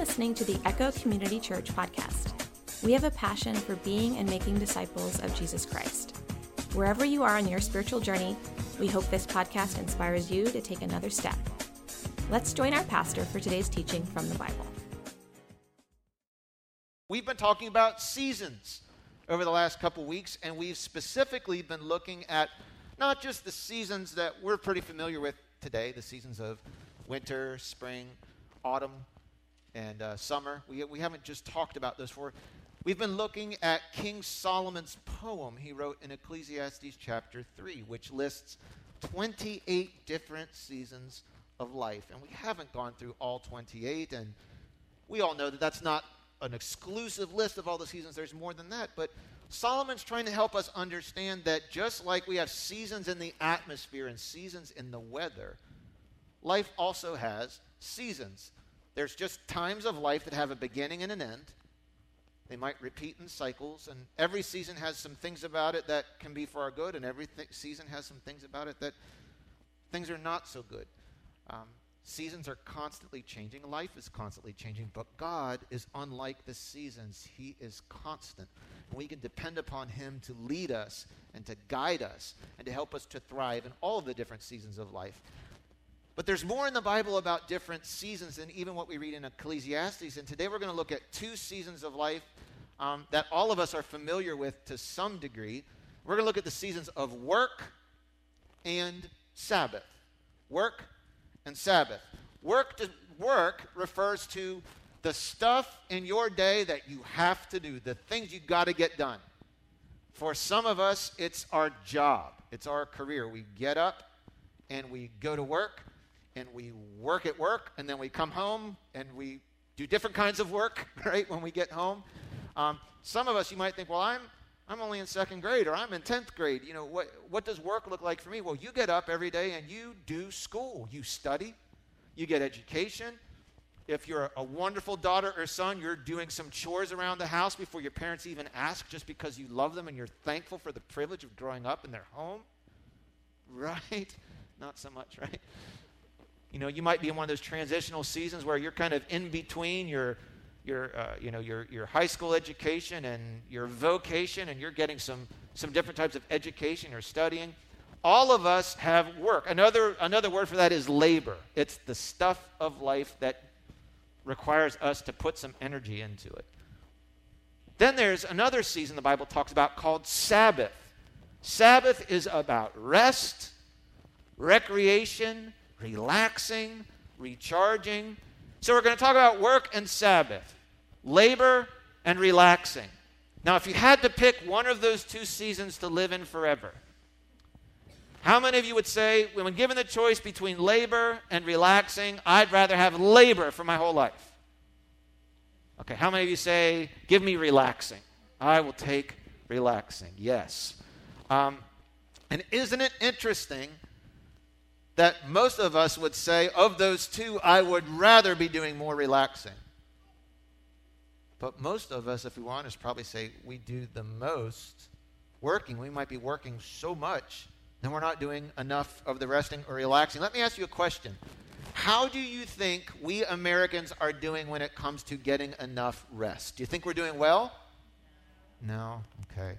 listening to the Echo Community Church podcast. We have a passion for being and making disciples of Jesus Christ. Wherever you are on your spiritual journey, we hope this podcast inspires you to take another step. Let's join our pastor for today's teaching from the Bible. We've been talking about seasons over the last couple weeks, and we've specifically been looking at not just the seasons that we're pretty familiar with today, the seasons of winter, spring, autumn, and uh, summer. We, we haven't just talked about those four. We've been looking at King Solomon's poem he wrote in Ecclesiastes chapter 3, which lists 28 different seasons of life. And we haven't gone through all 28, and we all know that that's not an exclusive list of all the seasons. There's more than that. But Solomon's trying to help us understand that just like we have seasons in the atmosphere and seasons in the weather, life also has seasons. There's just times of life that have a beginning and an end. They might repeat in cycles, and every season has some things about it that can be for our good, and every th- season has some things about it that things are not so good. Um, seasons are constantly changing, life is constantly changing, but God is unlike the seasons. He is constant. And we can depend upon Him to lead us and to guide us and to help us to thrive in all of the different seasons of life. But there's more in the Bible about different seasons than even what we read in Ecclesiastes. And today we're going to look at two seasons of life um, that all of us are familiar with to some degree. We're going to look at the seasons of work and Sabbath. Work and Sabbath. Work, to, work refers to the stuff in your day that you have to do, the things you've got to get done. For some of us, it's our job, it's our career. We get up and we go to work and we work at work, and then we come home and we do different kinds of work, right, when we get home. Um, some of us, you might think, well, I'm, I'm only in second grade or I'm in 10th grade. You know, what, what does work look like for me? Well, you get up every day and you do school. You study, you get education. If you're a wonderful daughter or son, you're doing some chores around the house before your parents even ask just because you love them and you're thankful for the privilege of growing up in their home. Right? Not so much, right? You know, you might be in one of those transitional seasons where you're kind of in between your your uh, you know your your high school education and your vocation and you're getting some some different types of education or studying. All of us have work. Another another word for that is labor. It's the stuff of life that requires us to put some energy into it. Then there's another season the bible talks about called sabbath. Sabbath is about rest recreation relaxing, recharging. So we're going to talk about work and Sabbath, labor and relaxing. Now, if you had to pick one of those two seasons to live in forever, how many of you would say, when given the choice between labor and relaxing, I'd rather have labor for my whole life? Okay, how many of you say, give me relaxing? I will take relaxing. Yes. Um, and isn't it interesting that most of us would say, of those two, I would rather be doing more relaxing. But most of us, if we were honest, probably say we do the most working. We might be working so much, then we're not doing enough of the resting or relaxing. Let me ask you a question. How do you think we Americans are doing when it comes to getting enough rest? Do you think we're doing well? No? Okay.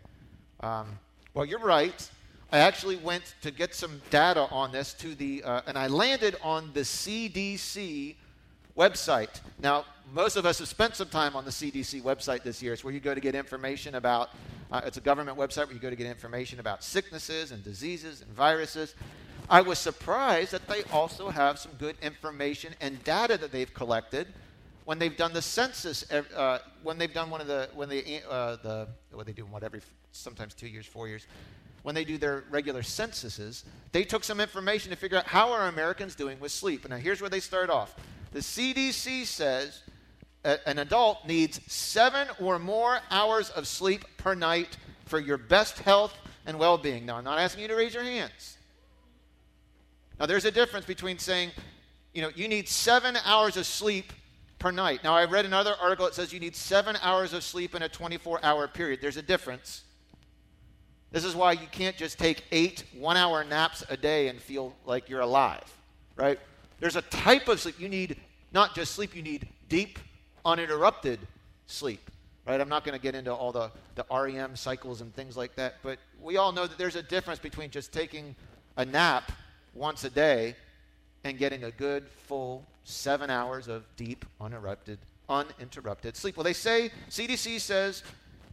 Um, well, you're right. I actually went to get some data on this to the, uh, and I landed on the CDC website. Now, most of us have spent some time on the CDC website this year. It's where you go to get information about, uh, it's a government website where you go to get information about sicknesses and diseases and viruses. I was surprised that they also have some good information and data that they've collected when they've done the census, uh, when they've done one of the, when they, uh, the, what they do, what, every, sometimes two years, four years when they do their regular censuses, they took some information to figure out how are Americans doing with sleep. And now here's where they start off. The CDC says an adult needs seven or more hours of sleep per night for your best health and well being. Now, I'm not asking you to raise your hands. Now, there's a difference between saying, you know, you need seven hours of sleep per night. Now, I read another article that says you need seven hours of sleep in a 24 hour period. There's a difference. This is why you can't just take eight one hour naps a day and feel like you're alive, right? There's a type of sleep. You need not just sleep, you need deep uninterrupted sleep. Right? I'm not going to get into all the, the REM cycles and things like that, but we all know that there's a difference between just taking a nap once a day and getting a good full seven hours of deep, uninterrupted, uninterrupted sleep. Well, they say, CDC says,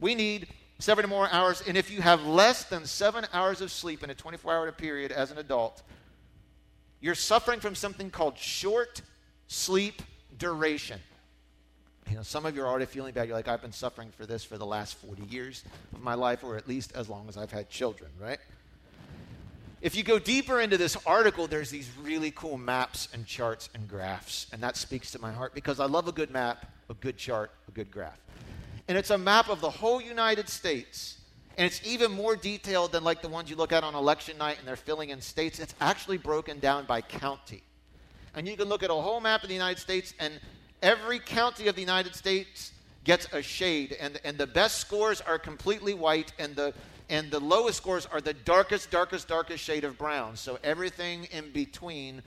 we need seven more hours, and if you have less than seven hours of sleep in a 24 hour period as an adult, you're suffering from something called short sleep duration. You know, some of you are already feeling bad. You're like, I've been suffering for this for the last 40 years of my life, or at least as long as I've had children, right? If you go deeper into this article, there's these really cool maps and charts and graphs, and that speaks to my heart because I love a good map, a good chart, a good graph. And it's a map of the whole United States, and it's even more detailed than like the ones you look at on election night and they're filling in states. It's actually broken down by county. And you can look at a whole map of the United States, and every county of the United States gets a shade, and, and the best scores are completely white, and the and the lowest scores are the darkest, darkest, darkest shade of brown. So everything in between.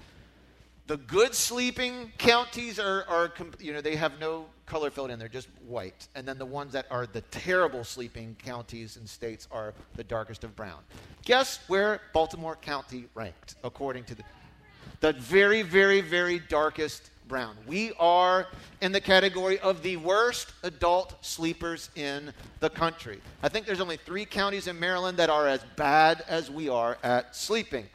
The good sleeping counties are, are you know, they have no color filled in, they're just white. And then the ones that are the terrible sleeping counties and states are the darkest of brown. Guess where Baltimore County ranked according to the, the very, very, very darkest Brown. We are in the category of the worst adult sleepers in the country. I think there's only three counties in Maryland that are as bad as we are at sleeping.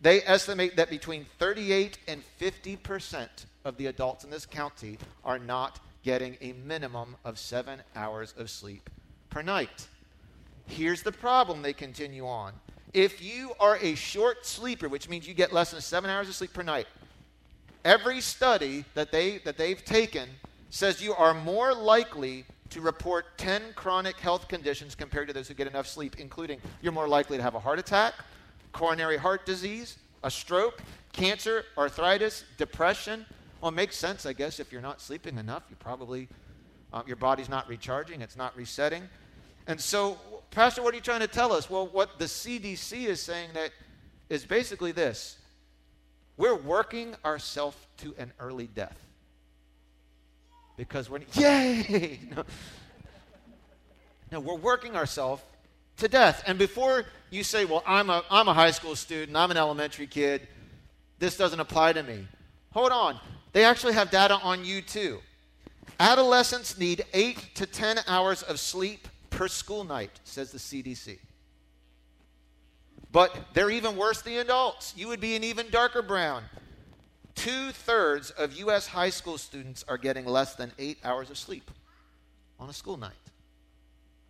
They estimate that between 38 and 50 percent of the adults in this county are not getting a minimum of seven hours of sleep per night. Here's the problem, they continue on. If you are a short sleeper, which means you get less than seven hours of sleep per night, Every study that, they, that they've taken says you are more likely to report 10 chronic health conditions compared to those who get enough sleep, including you're more likely to have a heart attack, coronary heart disease, a stroke, cancer, arthritis, depression. Well, it makes sense, I guess, if you're not sleeping enough, you probably, um, your body's not recharging, it's not resetting. And so, Pastor, what are you trying to tell us? Well, what the CDC is saying that is basically this we're working ourselves to an early death. Because we're, yay! No. no, we're working ourselves to death. And before you say, well, I'm a, I'm a high school student, I'm an elementary kid, this doesn't apply to me. Hold on. They actually have data on you too. Adolescents need 8 to 10 hours of sleep per school night, says the CDC. But they're even worse than adults. You would be an even darker brown. Two thirds of U.S. high school students are getting less than eight hours of sleep on a school night.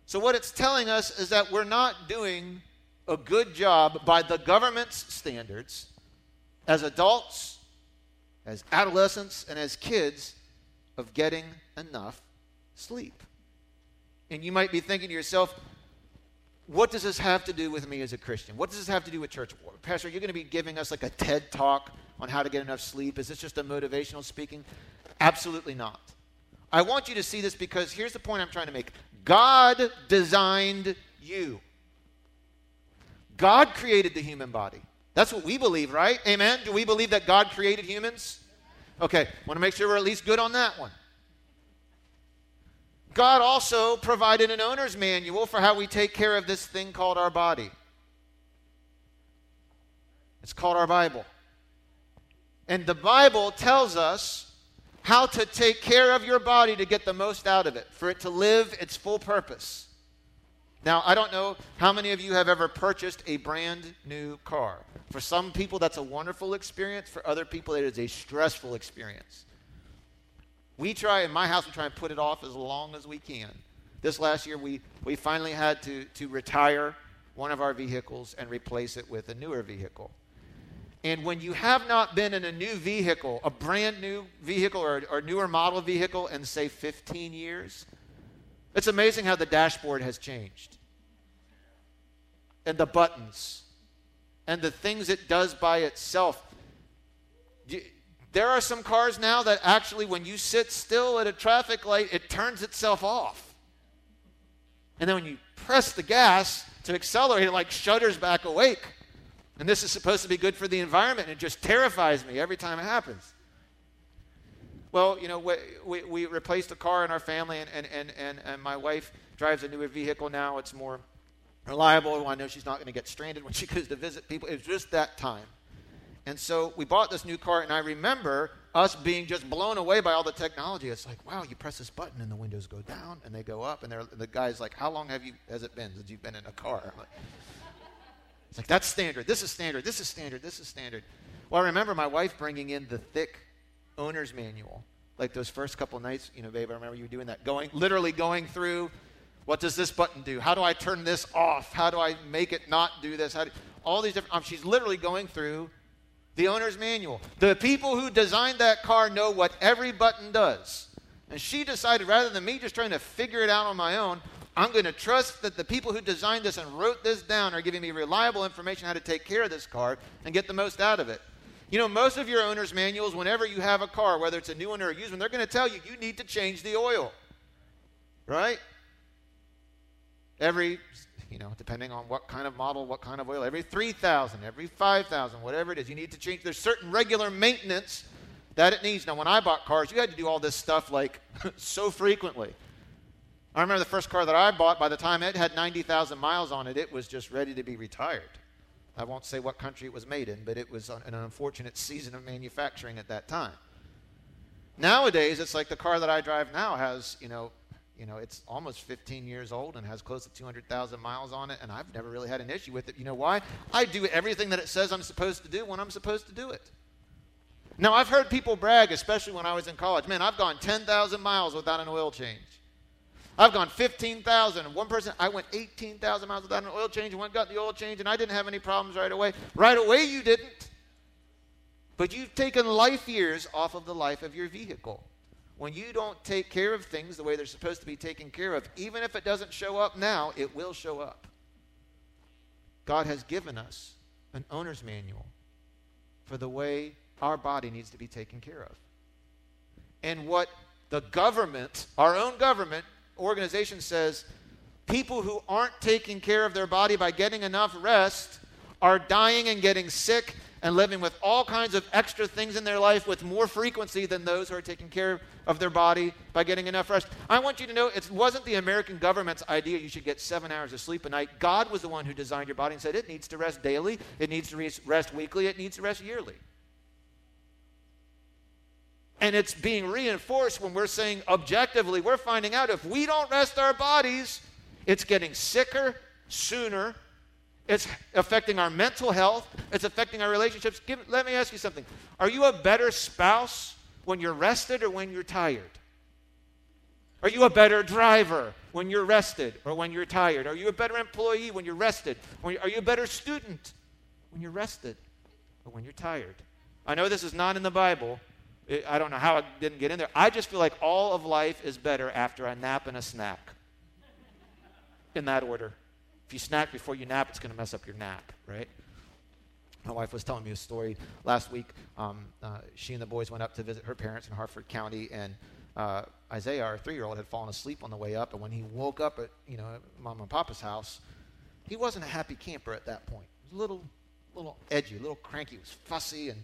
So, what it's telling us is that we're not doing a good job by the government's standards as adults, as adolescents, and as kids of getting enough sleep. And you might be thinking to yourself, what does this have to do with me as a Christian? What does this have to do with church? Pastor, you're going to be giving us like a TED talk on how to get enough sleep. Is this just a motivational speaking? Absolutely not. I want you to see this because here's the point I'm trying to make God designed you, God created the human body. That's what we believe, right? Amen? Do we believe that God created humans? Okay, want to make sure we're at least good on that one. God also provided an owner's manual for how we take care of this thing called our body. It's called our Bible. And the Bible tells us how to take care of your body to get the most out of it, for it to live its full purpose. Now, I don't know how many of you have ever purchased a brand new car. For some people, that's a wonderful experience. For other people, it is a stressful experience. We try, in my house, we try and put it off as long as we can. This last year, we, we finally had to, to retire one of our vehicles and replace it with a newer vehicle. And when you have not been in a new vehicle, a brand new vehicle or, or newer model vehicle, in say 15 years, it's amazing how the dashboard has changed. And the buttons and the things it does by itself. There are some cars now that actually, when you sit still at a traffic light, it turns itself off. And then when you press the gas to accelerate, it like shudders back awake. And this is supposed to be good for the environment. And it just terrifies me every time it happens. Well, you know, we, we, replaced a car in our family, and, and, and, and, and my wife drives a newer vehicle now. It's more reliable. I know she's not going to get stranded when she goes to visit people. It was just that time. And so we bought this new car, and I remember us being just blown away by all the technology. It's like, wow, you press this button, and the windows go down, and they go up, and the guy's like, how long have you has it been since you've been in a car? Like, it's like that's standard. This is standard. This is standard. This is standard. Well, I remember my wife bringing in the thick owner's manual, like those first couple nights. You know, babe, I remember you doing that, going literally going through. What does this button do? How do I turn this off? How do I make it not do this? How do, all these different. Um, she's literally going through the owner's manual. The people who designed that car know what every button does. And she decided rather than me just trying to figure it out on my own, I'm going to trust that the people who designed this and wrote this down are giving me reliable information how to take care of this car and get the most out of it. You know, most of your owner's manuals, whenever you have a car, whether it's a new one or a used one, they're going to tell you you need to change the oil. Right? Every you know, depending on what kind of model, what kind of oil, every 3,000, every 5,000, whatever it is, you need to change. There's certain regular maintenance that it needs. Now, when I bought cars, you had to do all this stuff like so frequently. I remember the first car that I bought, by the time it had 90,000 miles on it, it was just ready to be retired. I won't say what country it was made in, but it was an unfortunate season of manufacturing at that time. Nowadays, it's like the car that I drive now has, you know, you know, it's almost 15 years old and has close to 200,000 miles on it, and I've never really had an issue with it. You know why? I do everything that it says I'm supposed to do when I'm supposed to do it. Now, I've heard people brag, especially when I was in college. Man, I've gone 10,000 miles without an oil change. I've gone 15,000. And one person, I went 18,000 miles without an oil change and went got the oil change, and I didn't have any problems right away. Right away, you didn't. But you've taken life years off of the life of your vehicle when you don't take care of things the way they're supposed to be taken care of, even if it doesn't show up now, it will show up. God has given us an owner's manual for the way our body needs to be taken care of. And what the government, our own government organization says, people who aren't taking care of their body by getting enough rest are dying and getting sick and living with all kinds of extra things in their life with more frequency than those who are taking care of their body by getting enough rest. I want you to know it wasn't the American government's idea you should get seven hours of sleep a night. God was the one who designed your body and said it needs to rest daily, it needs to rest weekly, it needs to rest yearly. And it's being reinforced when we're saying objectively, we're finding out if we don't rest our bodies, it's getting sicker sooner it's affecting our mental health. It's affecting our relationships. Give, let me ask you something. Are you a better spouse when you're rested or when you're tired? Are you a better driver when you're rested or when you're tired? Are you a better employee when you're rested? Are you a better student when you're rested or when you're tired? I know this is not in the Bible. I don't know how it didn't get in there. I just feel like all of life is better after a nap and a snack. In that order. If you snack before you nap, it's going to mess up your nap, right? My wife was telling me a story last week. Um, uh, she and the boys went up to visit her parents in Harford County, and uh, Isaiah, our three-year-old, had fallen asleep on the way up. And when he woke up at you know mom and papa's house, he wasn't a happy camper at that point. He was a little, little edgy, a little cranky. He was fussy, and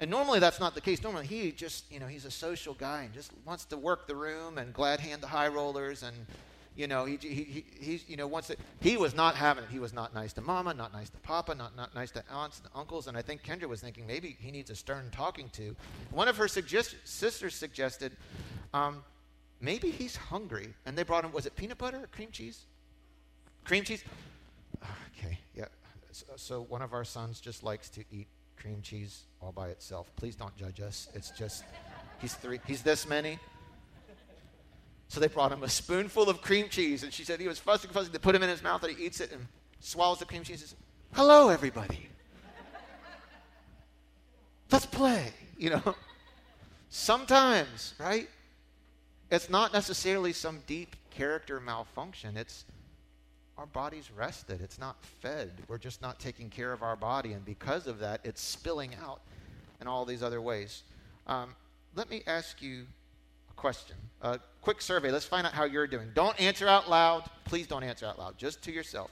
and normally that's not the case. Normally he just you know he's a social guy and just wants to work the room and glad hand the high rollers and you know, he, he, he, he's, you know, once it, he was not having it. He was not nice to mama, not nice to papa, not, not nice to aunts and uncles. And I think Kendra was thinking maybe he needs a stern talking to. One of her suggest- sisters suggested um, maybe he's hungry. And they brought him, was it peanut butter or cream cheese? Cream cheese? Okay, yeah. So, so one of our sons just likes to eat cream cheese all by itself. Please don't judge us. It's just, he's three, he's this many. So they brought him a spoonful of cream cheese, and she said he was fussing, fussing. They put him in his mouth, and he eats it and swallows the cream cheese. And says, "Hello, everybody. Let's play." You know. Sometimes, right? It's not necessarily some deep character malfunction. It's our body's rested. It's not fed. We're just not taking care of our body, and because of that, it's spilling out in all these other ways. Um, let me ask you a question. A quick survey. Let's find out how you're doing. Don't answer out loud. Please don't answer out loud, just to yourself.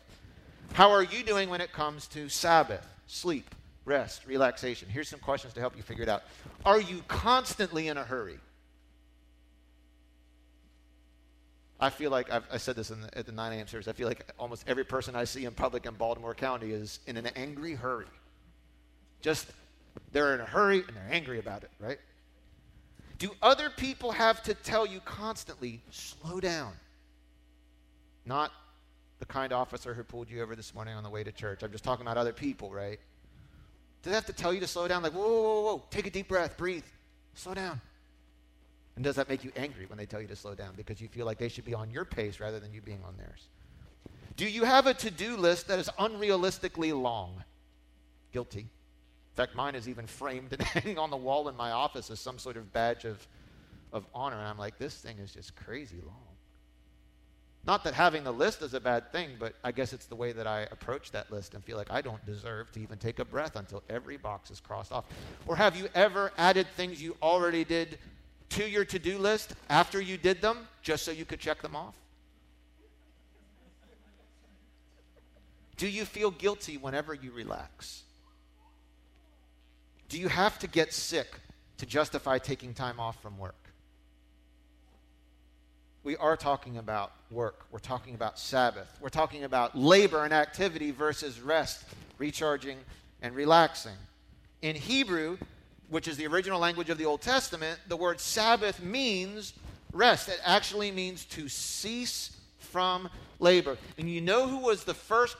How are you doing when it comes to Sabbath, sleep, rest, relaxation? Here's some questions to help you figure it out. Are you constantly in a hurry? I feel like I've, i said this the, at the 9 a.m. service. I feel like almost every person I see in public in Baltimore County is in an angry hurry. Just they're in a hurry and they're angry about it, right? Do other people have to tell you constantly, slow down? Not the kind officer who pulled you over this morning on the way to church. I'm just talking about other people, right? Do they have to tell you to slow down? Like, whoa, whoa, whoa, whoa, take a deep breath, breathe, slow down. And does that make you angry when they tell you to slow down because you feel like they should be on your pace rather than you being on theirs? Do you have a to do list that is unrealistically long? Guilty. In fact, mine is even framed and hanging on the wall in my office as some sort of badge of, of honor. And I'm like, this thing is just crazy long. Not that having the list is a bad thing, but I guess it's the way that I approach that list and feel like I don't deserve to even take a breath until every box is crossed off. Or have you ever added things you already did to your to do list after you did them just so you could check them off? Do you feel guilty whenever you relax? Do you have to get sick to justify taking time off from work? We are talking about work. We're talking about Sabbath. We're talking about labor and activity versus rest, recharging, and relaxing. In Hebrew, which is the original language of the Old Testament, the word Sabbath means rest. It actually means to cease from labor. And you know who was the first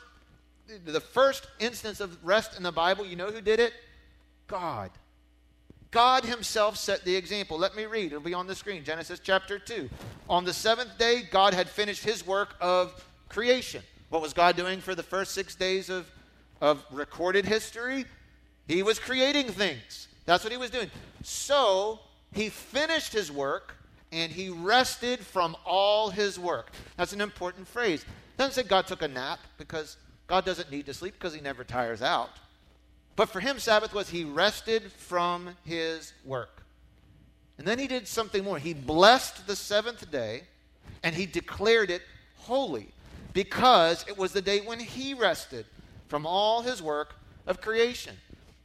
the first instance of rest in the Bible? You know who did it? God. God Himself set the example. Let me read. It'll be on the screen. Genesis chapter 2. On the seventh day, God had finished His work of creation. What was God doing for the first six days of, of recorded history? He was creating things. That's what He was doing. So, He finished His work and He rested from all His work. That's an important phrase. Doesn't say God took a nap because God doesn't need to sleep because He never tires out. But for him, Sabbath was he rested from his work. And then he did something more. He blessed the seventh day and he declared it holy because it was the day when he rested from all his work of creation.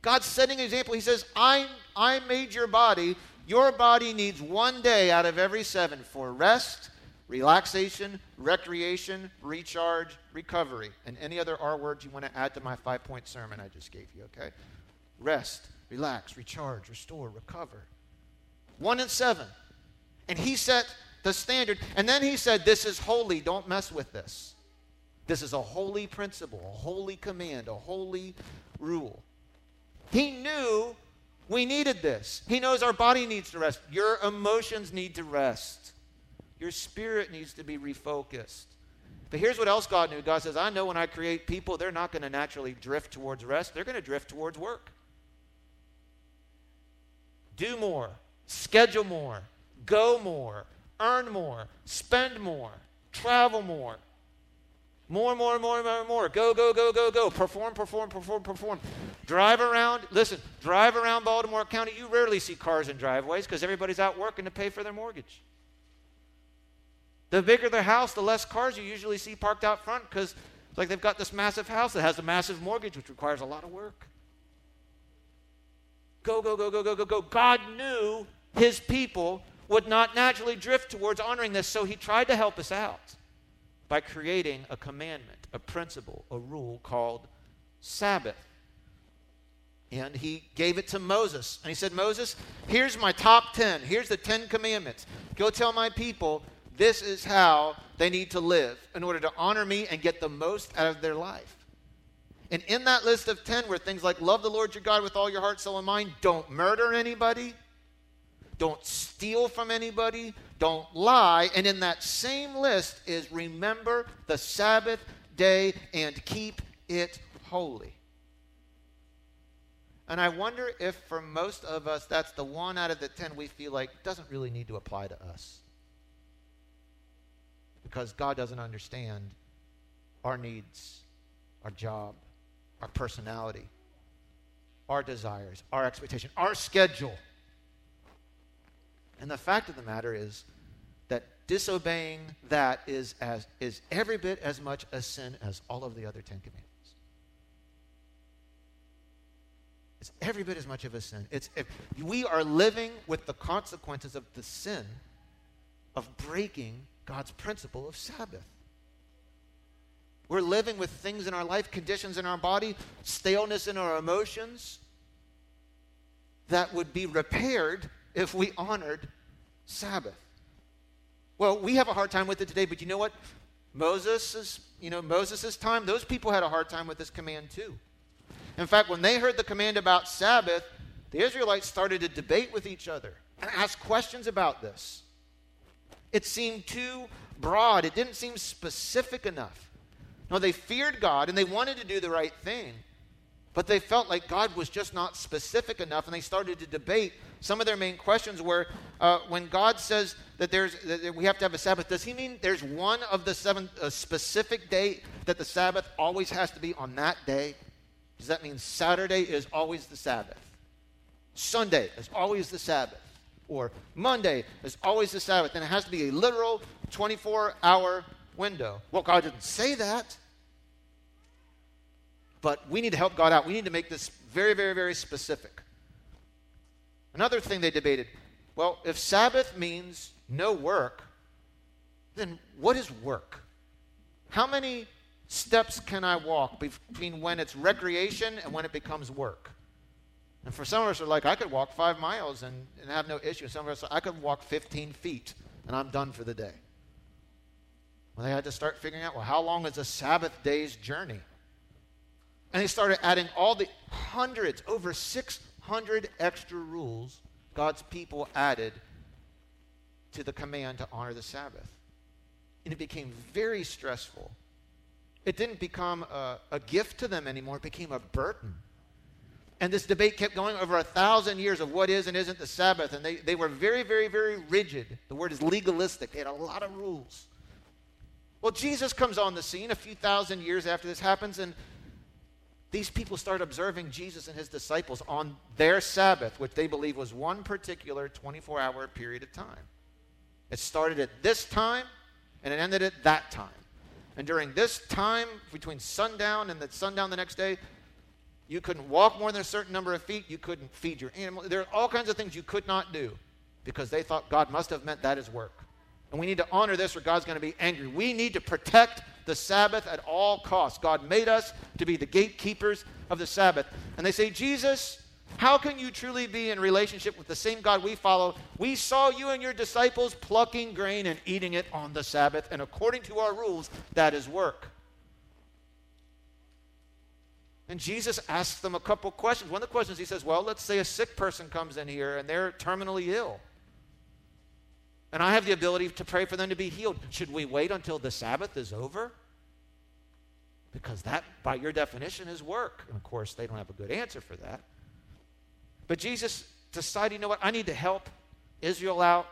God's setting an example. He says, I, I made your body. Your body needs one day out of every seven for rest relaxation, recreation, recharge, recovery, and any other R words you want to add to my five point sermon I just gave you, okay? Rest, relax, recharge, restore, recover. One in seven. And he set the standard. And then he said, This is holy. Don't mess with this. This is a holy principle, a holy command, a holy rule. He knew we needed this. He knows our body needs to rest. Your emotions need to rest. Your spirit needs to be refocused. But here's what else God knew God says, I know when I create people, they're not going to naturally drift towards rest, they're going to drift towards work. Do more, schedule more, go more, earn more, spend more, travel more. More, more, more, more, more. Go, go, go, go, go. Perform, perform, perform, perform. Drive around. Listen, drive around Baltimore County. You rarely see cars in driveways because everybody's out working to pay for their mortgage. The bigger the house, the less cars you usually see parked out front because like they've got this massive house that has a massive mortgage, which requires a lot of work. Go, go, go, go, go, go, go. God knew his people would not naturally drift towards honoring this, so he tried to help us out by creating a commandment, a principle, a rule called Sabbath. And he gave it to Moses. And he said, Moses, here's my top 10. Here's the 10 commandments. Go tell my people this is how they need to live in order to honor me and get the most out of their life. And in that list of 10 were things like love the Lord your God with all your heart, soul, and mind, don't murder anybody, don't steal from anybody, don't lie. And in that same list is remember the Sabbath day and keep it holy. And I wonder if for most of us, that's the one out of the 10 we feel like doesn't really need to apply to us because God doesn't understand our needs, our job, our personality, our desires, our expectation, our schedule. And the fact of the matter is that disobeying that is, as, is every bit as much a sin as all of the other Ten Commandments. It's every bit as much of a sin. It's, we are living with the consequences of the sin of breaking God's principle of Sabbath. We're living with things in our life, conditions in our body, staleness in our emotions that would be repaired if we honored Sabbath. Well, we have a hard time with it today, but you know what? Moses' you know, Moses' time, those people had a hard time with this command too. In fact, when they heard the command about Sabbath, the Israelites started to debate with each other and ask questions about this. It seemed too broad, it didn't seem specific enough. No, they feared God and they wanted to do the right thing, but they felt like God was just not specific enough and they started to debate. Some of their main questions were uh, when God says that, there's, that we have to have a Sabbath, does he mean there's one of the seven, a specific day that the Sabbath always has to be on that day? Does that mean Saturday is always the Sabbath? Sunday is always the Sabbath? Or Monday is always the Sabbath, and it has to be a literal 24 hour window. Well, God didn't say that. But we need to help God out. We need to make this very, very, very specific. Another thing they debated well, if Sabbath means no work, then what is work? How many steps can I walk between when it's recreation and when it becomes work? And for some of us are like, I could walk five miles and, and have no issue. Some of us, I could walk 15 feet and I'm done for the day. Well, they had to start figuring out, well, how long is a Sabbath day's journey? And they started adding all the hundreds, over 600 extra rules God's people added to the command to honor the Sabbath. And it became very stressful. It didn't become a, a gift to them anymore, it became a burden. And this debate kept going over a thousand years of what is and isn't the Sabbath. And they, they were very, very, very rigid. The word is legalistic. They had a lot of rules. Well, Jesus comes on the scene a few thousand years after this happens, and these people start observing Jesus and his disciples on their Sabbath, which they believe was one particular 24 hour period of time. It started at this time and it ended at that time. And during this time, between sundown and the sundown the next day, you couldn't walk more than a certain number of feet. You couldn't feed your animal. There are all kinds of things you could not do because they thought God must have meant that is work. And we need to honor this or God's going to be angry. We need to protect the Sabbath at all costs. God made us to be the gatekeepers of the Sabbath. And they say, Jesus, how can you truly be in relationship with the same God we follow? We saw you and your disciples plucking grain and eating it on the Sabbath, and according to our rules, that is work. And Jesus asks them a couple questions. One of the questions he says, Well, let's say a sick person comes in here and they're terminally ill. And I have the ability to pray for them to be healed. Should we wait until the Sabbath is over? Because that, by your definition, is work. And of course, they don't have a good answer for that. But Jesus decided, you know what? I need to help Israel out.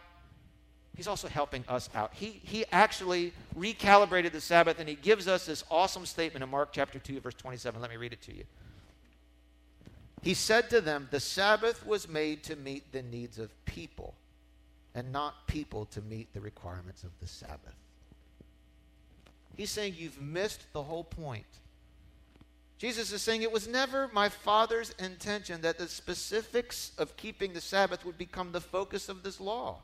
He's also helping us out. He, he actually recalibrated the Sabbath and he gives us this awesome statement in Mark chapter 2, verse 27. Let me read it to you. He said to them, The Sabbath was made to meet the needs of people and not people to meet the requirements of the Sabbath. He's saying you've missed the whole point. Jesus is saying it was never my Father's intention that the specifics of keeping the Sabbath would become the focus of this law.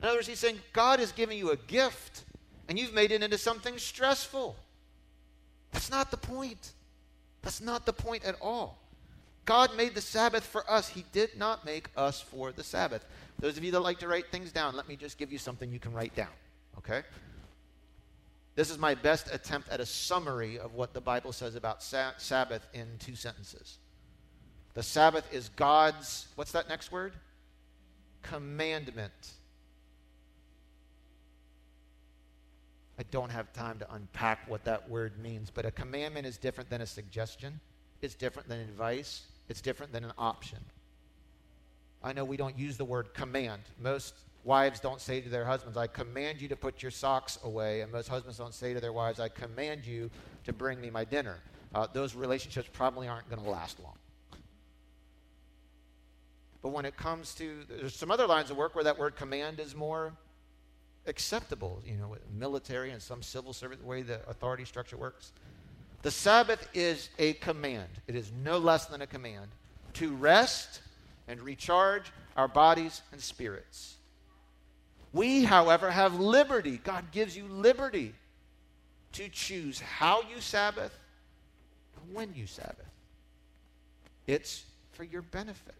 In other words, he's saying God is giving you a gift and you've made it into something stressful. That's not the point. That's not the point at all. God made the Sabbath for us. He did not make us for the Sabbath. Those of you that like to write things down, let me just give you something you can write down, okay? This is my best attempt at a summary of what the Bible says about sa- Sabbath in two sentences. The Sabbath is God's, what's that next word? Commandment. I don't have time to unpack what that word means, but a commandment is different than a suggestion, it's different than advice, it's different than an option. I know we don't use the word command. Most wives don't say to their husbands, I command you to put your socks away. And most husbands don't say to their wives, I command you to bring me my dinner. Uh, those relationships probably aren't going to last long. But when it comes to, there's some other lines of work where that word command is more acceptable, you know, military and some civil service, the way the authority structure works. The Sabbath is a command, it is no less than a command to rest and recharge our bodies and spirits. We, however, have liberty. God gives you liberty to choose how you Sabbath and when you Sabbath. It's for your benefit.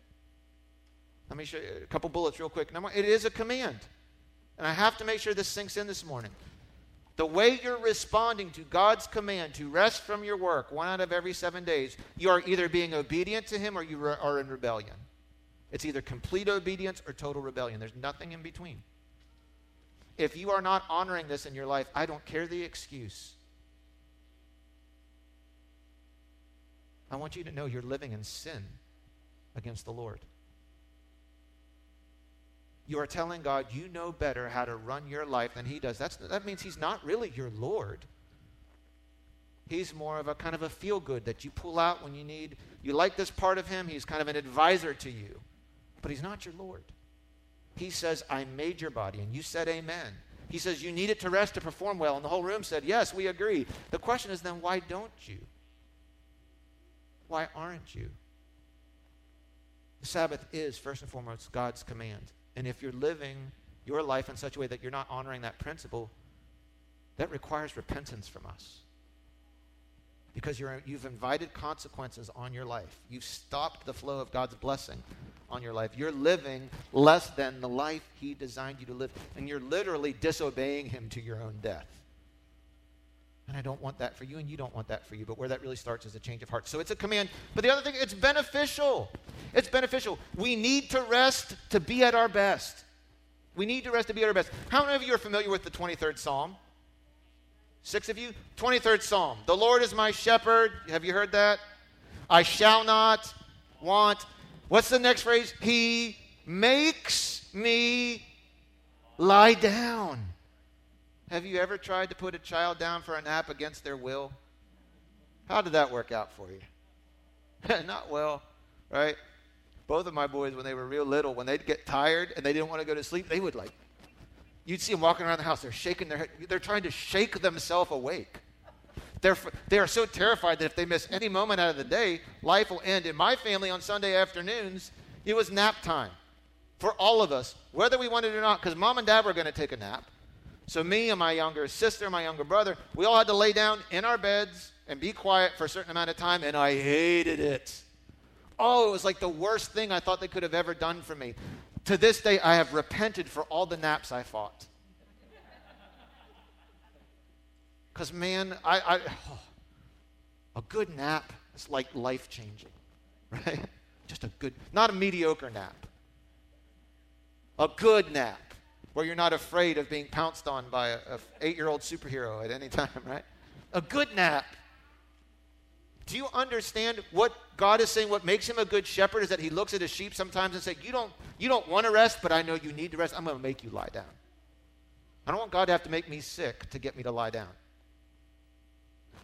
Let me show you a couple bullets real quick. Number, one, it is a command. And I have to make sure this sinks in this morning. The way you're responding to God's command to rest from your work one out of every seven days, you are either being obedient to Him or you are in rebellion. It's either complete obedience or total rebellion. There's nothing in between. If you are not honoring this in your life, I don't care the excuse. I want you to know you're living in sin against the Lord. You are telling God you know better how to run your life than He does. That's, that means He's not really your Lord. He's more of a kind of a feel good that you pull out when you need. You like this part of Him, He's kind of an advisor to you. But He's not your Lord. He says, I made your body, and you said amen. He says, You need it to rest to perform well. And the whole room said, Yes, we agree. The question is then, why don't you? Why aren't you? The Sabbath is, first and foremost, God's command. And if you're living your life in such a way that you're not honoring that principle, that requires repentance from us. Because you have invited consequences on your life. You've stopped the flow of God's blessing on your life. You're living less than the life He designed you to live. And you're literally disobeying Him to your own death. And I don't want that for you, and you don't want that for you. But where that really starts is a change of heart. So it's a command. But the other thing, it's beneficial. It's beneficial. We need to rest to be at our best. We need to rest to be at our best. How many of you are familiar with the 23rd Psalm? Six of you? 23rd Psalm. The Lord is my shepherd. Have you heard that? I shall not want. What's the next phrase? He makes me lie down have you ever tried to put a child down for a nap against their will? How did that work out for you? Not well, right? Both of my boys, when they were real little, when they'd get tired and they didn't want to go to sleep, they would like, you'd see them walking around the house. They're shaking their head. They're trying to shake themselves awake. They're, they are so terrified that if they miss any moment out of the day, life will end. In my family on Sunday afternoons, it was nap time for all of us, whether we wanted it or not, because mom and dad were going to take a nap. So, me and my younger sister, my younger brother, we all had to lay down in our beds and be quiet for a certain amount of time, and I hated it. Oh, it was like the worst thing I thought they could have ever done for me. To this day, I have repented for all the naps I fought. Because, man, I, I oh, a good nap is like life changing, right? Just a good, not a mediocre nap. A good nap where you're not afraid of being pounced on by a, eight-year-old superhero at any time, right? A good nap. Do you understand what God is saying? What makes him a good shepherd is that he looks at his sheep sometimes and says, "You don't, you don't want to rest, but I know you need to rest. I'm going to make you lie down. I don't want God to have to make me sick to get me to lie down.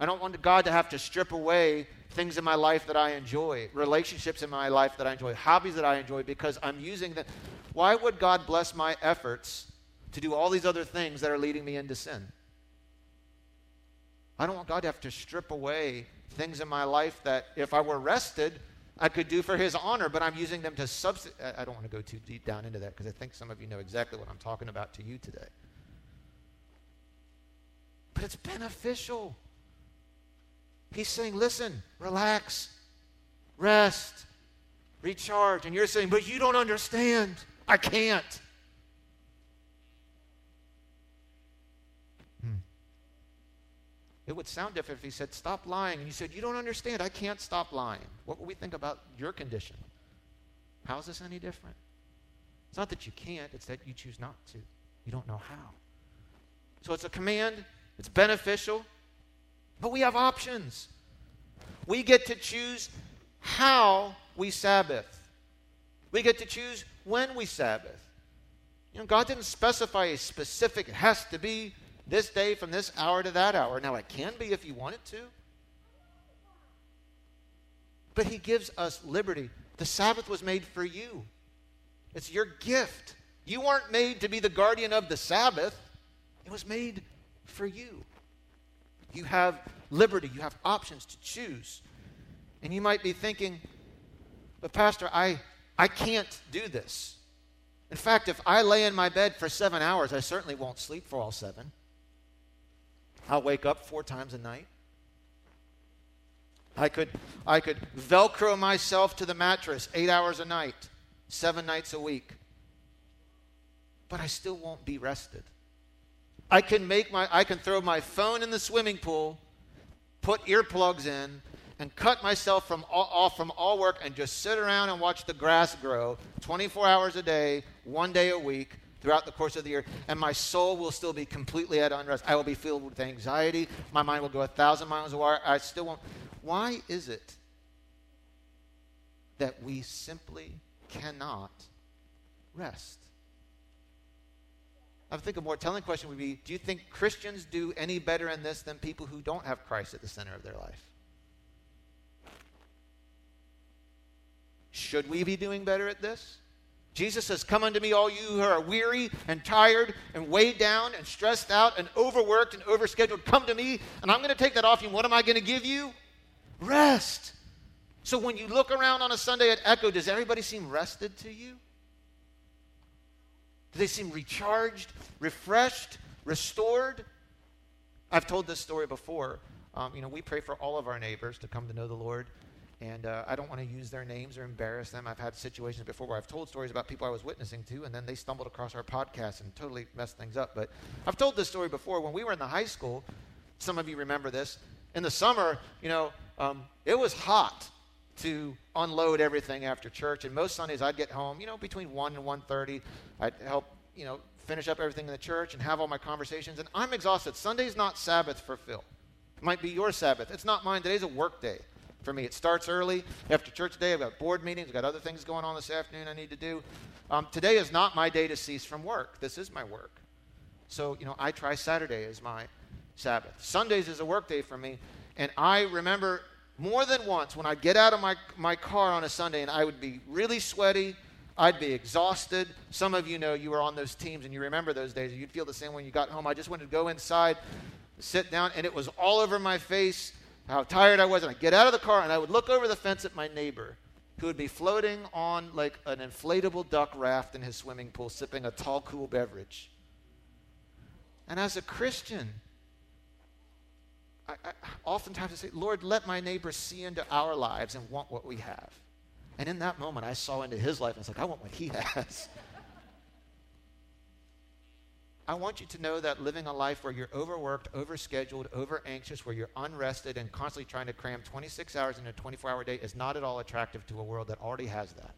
I don't want God to have to strip away things in my life that I enjoy, relationships in my life that I enjoy, hobbies that I enjoy, because I'm using them. Why would God bless my efforts to do all these other things that are leading me into sin? I don't want God to have to strip away things in my life that if I were rested, I could do for his honor, but I'm using them to substitute. I don't want to go too deep down into that because I think some of you know exactly what I'm talking about to you today. But it's beneficial. He's saying, listen, relax, rest, recharge. And you're saying, but you don't understand. I can't. Hmm. It would sound different if he said, Stop lying. And you said, You don't understand. I can't stop lying. What would we think about your condition? How is this any different? It's not that you can't, it's that you choose not to. You don't know how. So it's a command, it's beneficial, but we have options. We get to choose how we Sabbath. We get to choose when we Sabbath. You know, God didn't specify a specific, it has to be this day from this hour to that hour. Now, it can be if you want it to. But He gives us liberty. The Sabbath was made for you, it's your gift. You weren't made to be the guardian of the Sabbath, it was made for you. You have liberty, you have options to choose. And you might be thinking, but Pastor, I, I can't do this. In fact, if I lay in my bed for seven hours, I certainly won't sleep for all seven. I'll wake up four times a night. I could, I could Velcro myself to the mattress eight hours a night, seven nights a week. But I still won't be rested. I can make my I can throw my phone in the swimming pool, put earplugs in, and cut myself from all, off from all work and just sit around and watch the grass grow 24 hours a day, one day a week throughout the course of the year, and my soul will still be completely at unrest. I will be filled with anxiety. My mind will go a thousand miles an hour. I still won't. Why is it that we simply cannot rest? I think a more telling question would be Do you think Christians do any better in this than people who don't have Christ at the center of their life? Should we be doing better at this? Jesus says, Come unto me, all you who are weary and tired and weighed down and stressed out and overworked and overscheduled. Come to me, and I'm going to take that off you. And What am I going to give you? Rest. So when you look around on a Sunday at Echo, does everybody seem rested to you? Do they seem recharged, refreshed, restored? I've told this story before. Um, you know, we pray for all of our neighbors to come to know the Lord. And uh, I don't want to use their names or embarrass them. I've had situations before where I've told stories about people I was witnessing to, and then they stumbled across our podcast and totally messed things up. But I've told this story before. When we were in the high school, some of you remember this. In the summer, you know, um, it was hot to unload everything after church. And most Sundays I'd get home, you know, between 1 and 1.30. I'd help, you know, finish up everything in the church and have all my conversations. And I'm exhausted. Sunday's not Sabbath for Phil. It might be your Sabbath. It's not mine. Today's a work day for me. It starts early. After church today, I've got board meetings. I've got other things going on this afternoon I need to do. Um, today is not my day to cease from work. This is my work. So, you know, I try Saturday as my Sabbath. Sundays is a work day for me. And I remember more than once when I'd get out of my, my car on a Sunday and I would be really sweaty, I'd be exhausted. Some of you know you were on those teams and you remember those days. You'd feel the same when you got home. I just wanted to go inside, sit down, and it was all over my face how tired I was. And I'd get out of the car and I would look over the fence at my neighbor who would be floating on like an inflatable duck raft in his swimming pool, sipping a tall, cool beverage. And as a Christian, I, I, oftentimes I say, Lord, let my neighbor see into our lives and want what we have. And in that moment, I saw into his life and was like, I want what he has. I want you to know that living a life where you're overworked, overscheduled, over anxious, where you're unrested and constantly trying to cram 26 hours in a 24 hour day is not at all attractive to a world that already has that.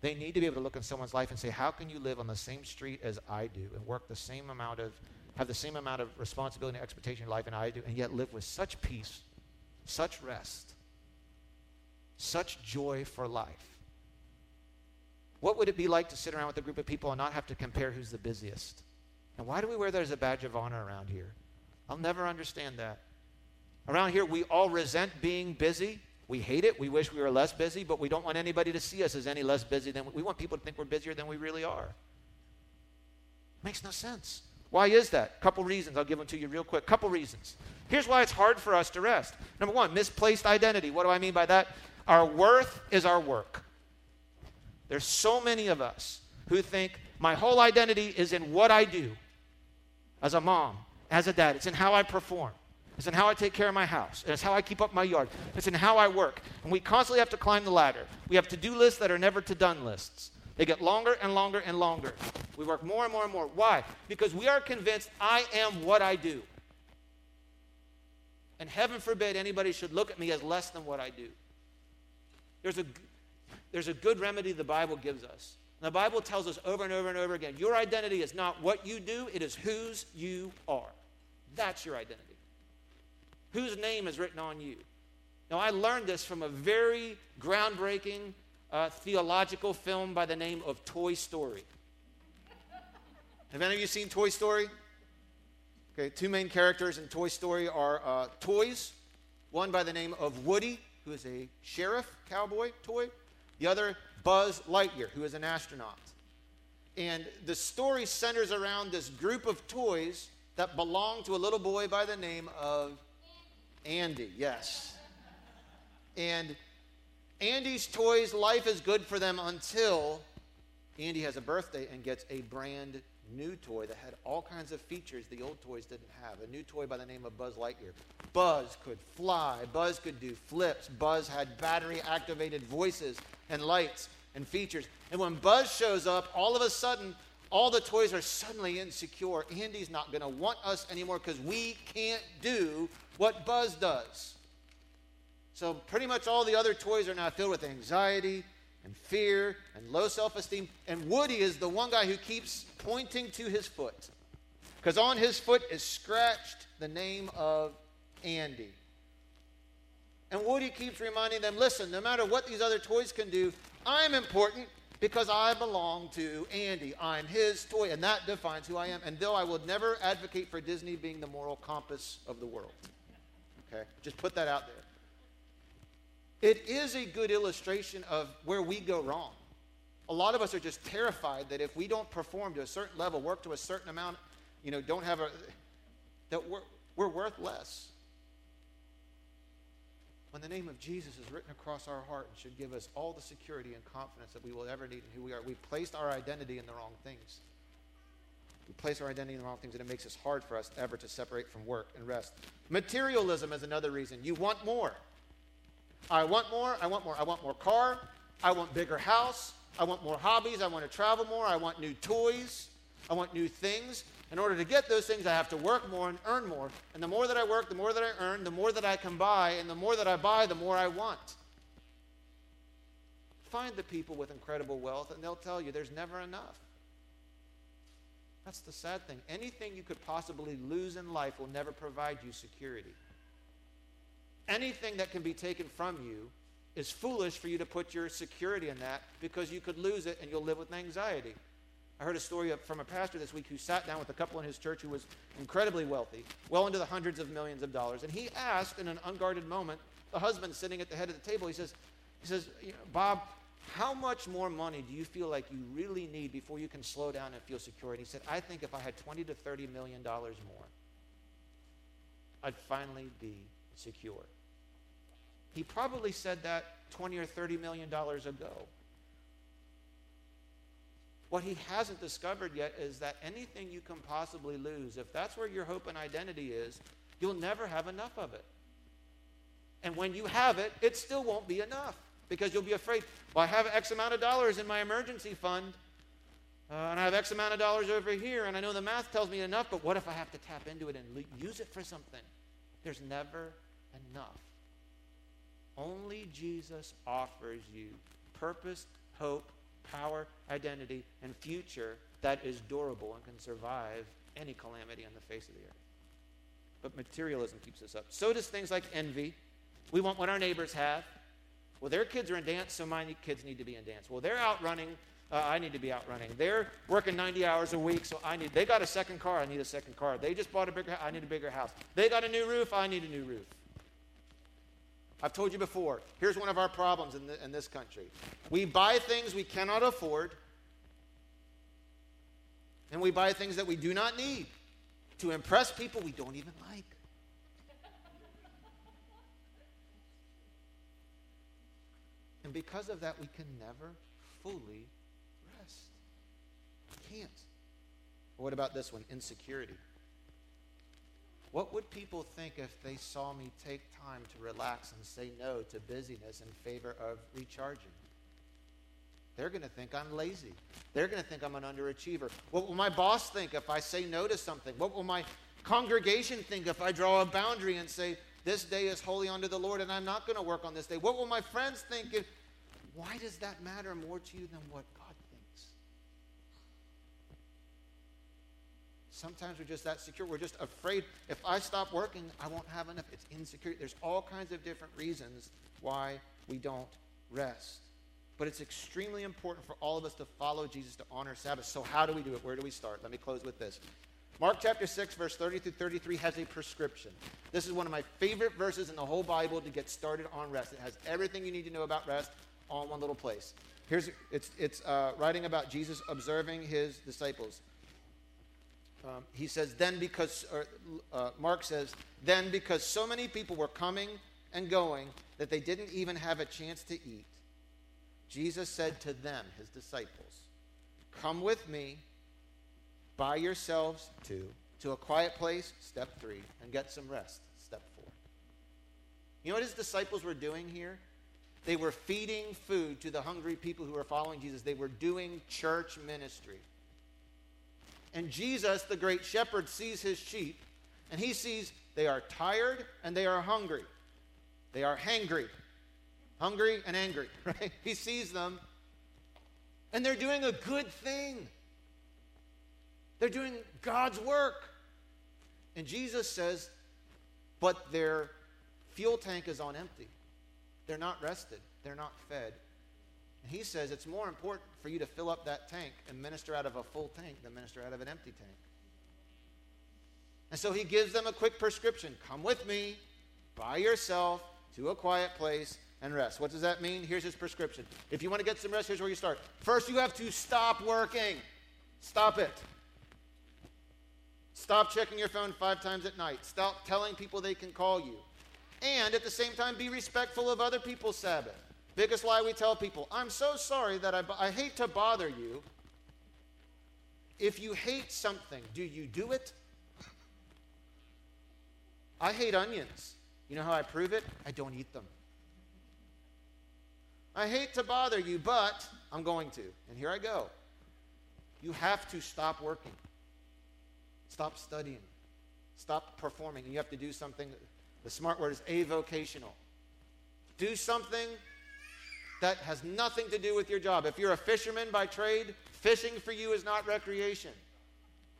They need to be able to look in someone's life and say, How can you live on the same street as I do and work the same amount of have the same amount of responsibility and expectation in life and I do, and yet live with such peace, such rest, such joy for life. What would it be like to sit around with a group of people and not have to compare who's the busiest? And why do we wear that as a badge of honor around here? I'll never understand that. Around here, we all resent being busy. We hate it. We wish we were less busy, but we don't want anybody to see us as any less busy than we want people to think we're busier than we really are. Makes no sense. Why is that? Couple reasons. I'll give them to you real quick. Couple reasons. Here's why it's hard for us to rest. Number one, misplaced identity. What do I mean by that? Our worth is our work. There's so many of us who think my whole identity is in what I do as a mom, as a dad. It's in how I perform. It's in how I take care of my house. It's how I keep up my yard. It's in how I work. And we constantly have to climb the ladder. We have to do lists that are never to done lists. They get longer and longer and longer. We work more and more and more. Why? Because we are convinced I am what I do. And heaven forbid anybody should look at me as less than what I do. There's a, there's a good remedy the Bible gives us. And the Bible tells us over and over and over again your identity is not what you do, it is whose you are. That's your identity. Whose name is written on you? Now, I learned this from a very groundbreaking uh, theological film by the name of Toy Story. Have any of you seen Toy Story? Okay, two main characters in Toy Story are uh, toys. One by the name of Woody, who is a sheriff cowboy toy. The other, Buzz Lightyear, who is an astronaut. And the story centers around this group of toys that belong to a little boy by the name of Andy. Yes. And Andy's toys, life is good for them until Andy has a birthday and gets a brand new toy that had all kinds of features the old toys didn't have. A new toy by the name of Buzz Lightyear. Buzz could fly, Buzz could do flips, Buzz had battery activated voices and lights and features. And when Buzz shows up, all of a sudden, all the toys are suddenly insecure. Andy's not going to want us anymore because we can't do what Buzz does. So, pretty much all the other toys are now filled with anxiety and fear and low self esteem. And Woody is the one guy who keeps pointing to his foot because on his foot is scratched the name of Andy. And Woody keeps reminding them listen, no matter what these other toys can do, I'm important because I belong to Andy. I'm his toy, and that defines who I am. And though I will never advocate for Disney being the moral compass of the world, okay, just put that out there. It is a good illustration of where we go wrong. A lot of us are just terrified that if we don't perform to a certain level, work to a certain amount, you know, don't have a, that we're, we're worth less. When the name of Jesus is written across our heart and should give us all the security and confidence that we will ever need in who we are, we've placed our identity in the wrong things. We place our identity in the wrong things, and it makes it hard for us ever to separate from work and rest. Materialism is another reason. You want more. I want more, I want more. I want more car, I want bigger house, I want more hobbies, I want to travel more, I want new toys, I want new things. In order to get those things, I have to work more and earn more. And the more that I work, the more that I earn, the more that I can buy, and the more that I buy, the more I want. Find the people with incredible wealth, and they'll tell you there's never enough. That's the sad thing. Anything you could possibly lose in life will never provide you security anything that can be taken from you is foolish for you to put your security in that because you could lose it and you'll live with anxiety. I heard a story from a pastor this week who sat down with a couple in his church who was incredibly wealthy, well into the hundreds of millions of dollars, and he asked in an unguarded moment, the husband sitting at the head of the table, he says, he says, Bob, how much more money do you feel like you really need before you can slow down and feel secure? And he said, I think if I had 20 to 30 million dollars more, I'd finally be secure. He probably said that 20 or 30 million dollars ago. What he hasn't discovered yet is that anything you can possibly lose, if that's where your hope and identity is, you'll never have enough of it. And when you have it, it still won't be enough because you'll be afraid, well, I have X amount of dollars in my emergency fund, uh, and I have X amount of dollars over here, and I know the math tells me enough, but what if I have to tap into it and use it for something? There's never enough. Only Jesus offers you purpose, hope, power, identity, and future that is durable and can survive any calamity on the face of the earth. But materialism keeps us up. So does things like envy. We want what our neighbors have. Well, their kids are in dance, so my kids need to be in dance. Well, they're out running. Uh, I need to be out running. They're working 90 hours a week, so I need. They got a second car. I need a second car. They just bought a bigger. House I need a bigger house. They got a new roof. I need a new roof. I've told you before, here's one of our problems in, the, in this country. We buy things we cannot afford, and we buy things that we do not need to impress people we don't even like. And because of that, we can never fully rest. We can't. what about this one? Insecurity. What would people think if they saw me take time to relax and say no to busyness in favor of recharging? They're going to think I'm lazy. They're going to think I'm an underachiever. What will my boss think if I say no to something? What will my congregation think if I draw a boundary and say, this day is holy unto the Lord and I'm not going to work on this day? What will my friends think why does that matter more to you than what God Sometimes we're just that secure. We're just afraid if I stop working, I won't have enough. It's insecure. There's all kinds of different reasons why we don't rest. But it's extremely important for all of us to follow Jesus to honor Sabbath. So, how do we do it? Where do we start? Let me close with this. Mark chapter 6, verse 30 through 33 has a prescription. This is one of my favorite verses in the whole Bible to get started on rest. It has everything you need to know about rest all in one little place. Here's it's, it's uh, writing about Jesus observing his disciples. Um, he says, then because, or, uh, Mark says, then because so many people were coming and going that they didn't even have a chance to eat, Jesus said to them, his disciples, Come with me by yourselves to, to a quiet place, step three, and get some rest, step four. You know what his disciples were doing here? They were feeding food to the hungry people who were following Jesus. They were doing church ministry. And Jesus, the great shepherd, sees his sheep, and he sees they are tired and they are hungry. They are hangry. Hungry and angry, right? He sees them, and they're doing a good thing. They're doing God's work. And Jesus says, but their fuel tank is on empty. They're not rested, they're not fed. And he says it's more important for you to fill up that tank and minister out of a full tank than minister out of an empty tank. And so he gives them a quick prescription come with me by yourself to a quiet place and rest. What does that mean? Here's his prescription. If you want to get some rest, here's where you start. First, you have to stop working. Stop it. Stop checking your phone five times at night. Stop telling people they can call you. And at the same time, be respectful of other people's Sabbath. Biggest lie we tell people I'm so sorry that I, I hate to bother you. If you hate something, do you do it? I hate onions. You know how I prove it? I don't eat them. I hate to bother you, but I'm going to. And here I go. You have to stop working, stop studying, stop performing. You have to do something. The smart word is avocational. Do something that has nothing to do with your job. If you're a fisherman by trade, fishing for you is not recreation.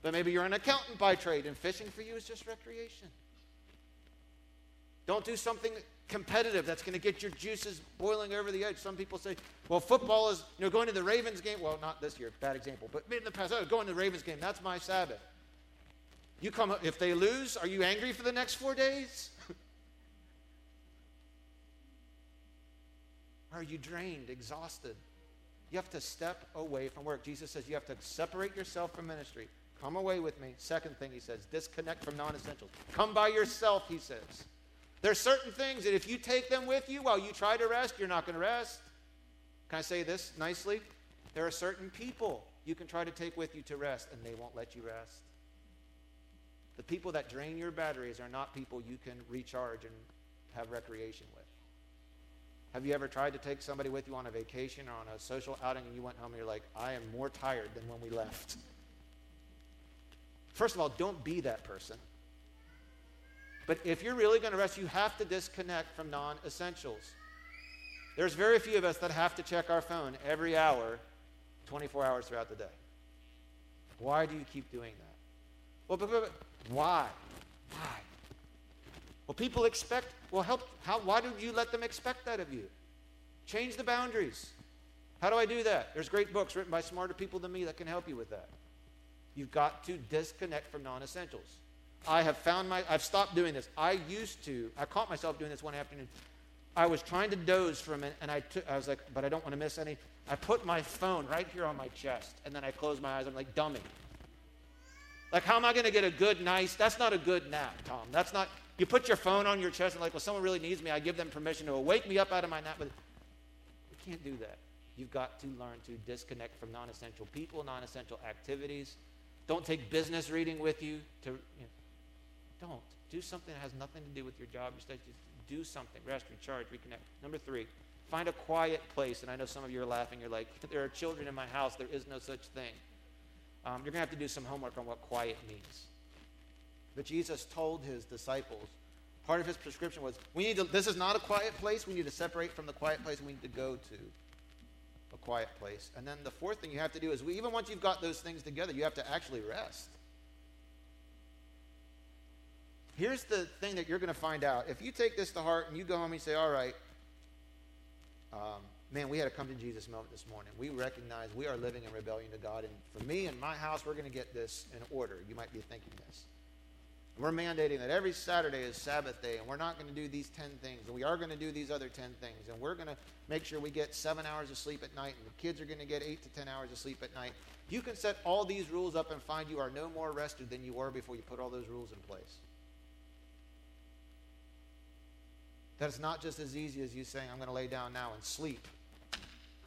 But maybe you're an accountant by trade, and fishing for you is just recreation. Don't do something competitive that's going to get your juices boiling over the edge. Some people say, well, football is, you know, going to the Ravens game. Well, not this year, bad example, but in the past, oh, going to the Ravens game, that's my Sabbath. You come, if they lose, are you angry for the next four days? Are you drained, exhausted? You have to step away from work. Jesus says you have to separate yourself from ministry. Come away with me. Second thing he says, disconnect from non essentials. Come by yourself, he says. There's certain things that if you take them with you while you try to rest, you're not going to rest. Can I say this nicely? There are certain people you can try to take with you to rest, and they won't let you rest. The people that drain your batteries are not people you can recharge and have recreation with. Have you ever tried to take somebody with you on a vacation or on a social outing and you went home and you're like, I am more tired than when we left? First of all, don't be that person. But if you're really going to rest, you have to disconnect from non essentials. There's very few of us that have to check our phone every hour, 24 hours throughout the day. Why do you keep doing that? Well, but, but, but why? Why? Well, people expect, well, help, how, why did you let them expect that of you? Change the boundaries. How do I do that? There's great books written by smarter people than me that can help you with that. You've got to disconnect from non essentials. I have found my, I've stopped doing this. I used to, I caught myself doing this one afternoon. I was trying to doze for a minute, and I, took, I was like, but I don't want to miss any. I put my phone right here on my chest, and then I closed my eyes. I'm like, dummy. Like, how am I going to get a good, nice, that's not a good nap, Tom. That's not, you put your phone on your chest and like, well, someone really needs me. I give them permission to wake me up out of my nap. But you can't do that. You've got to learn to disconnect from non-essential people, non-essential activities. Don't take business reading with you. To you know, don't do something that has nothing to do with your job. Instead, just do something. Rest, recharge, reconnect. Number three, find a quiet place. And I know some of you are laughing. You're like, there are children in my house. There is no such thing. Um, you're going to have to do some homework on what quiet means. But Jesus told his disciples, part of his prescription was, we need to, this is not a quiet place. We need to separate from the quiet place. We need to go to a quiet place. And then the fourth thing you have to do is, we, even once you've got those things together, you have to actually rest. Here's the thing that you're going to find out. If you take this to heart and you go home and you say, all right, um, man, we had a come to Jesus moment this morning. We recognize we are living in rebellion to God. And for me and my house, we're going to get this in order. You might be thinking this. We're mandating that every Saturday is Sabbath day, and we're not going to do these 10 things, and we are going to do these other 10 things, and we're going to make sure we get seven hours of sleep at night, and the kids are going to get eight to 10 hours of sleep at night. You can set all these rules up and find you are no more rested than you were before you put all those rules in place. That it's not just as easy as you saying, I'm going to lay down now and sleep.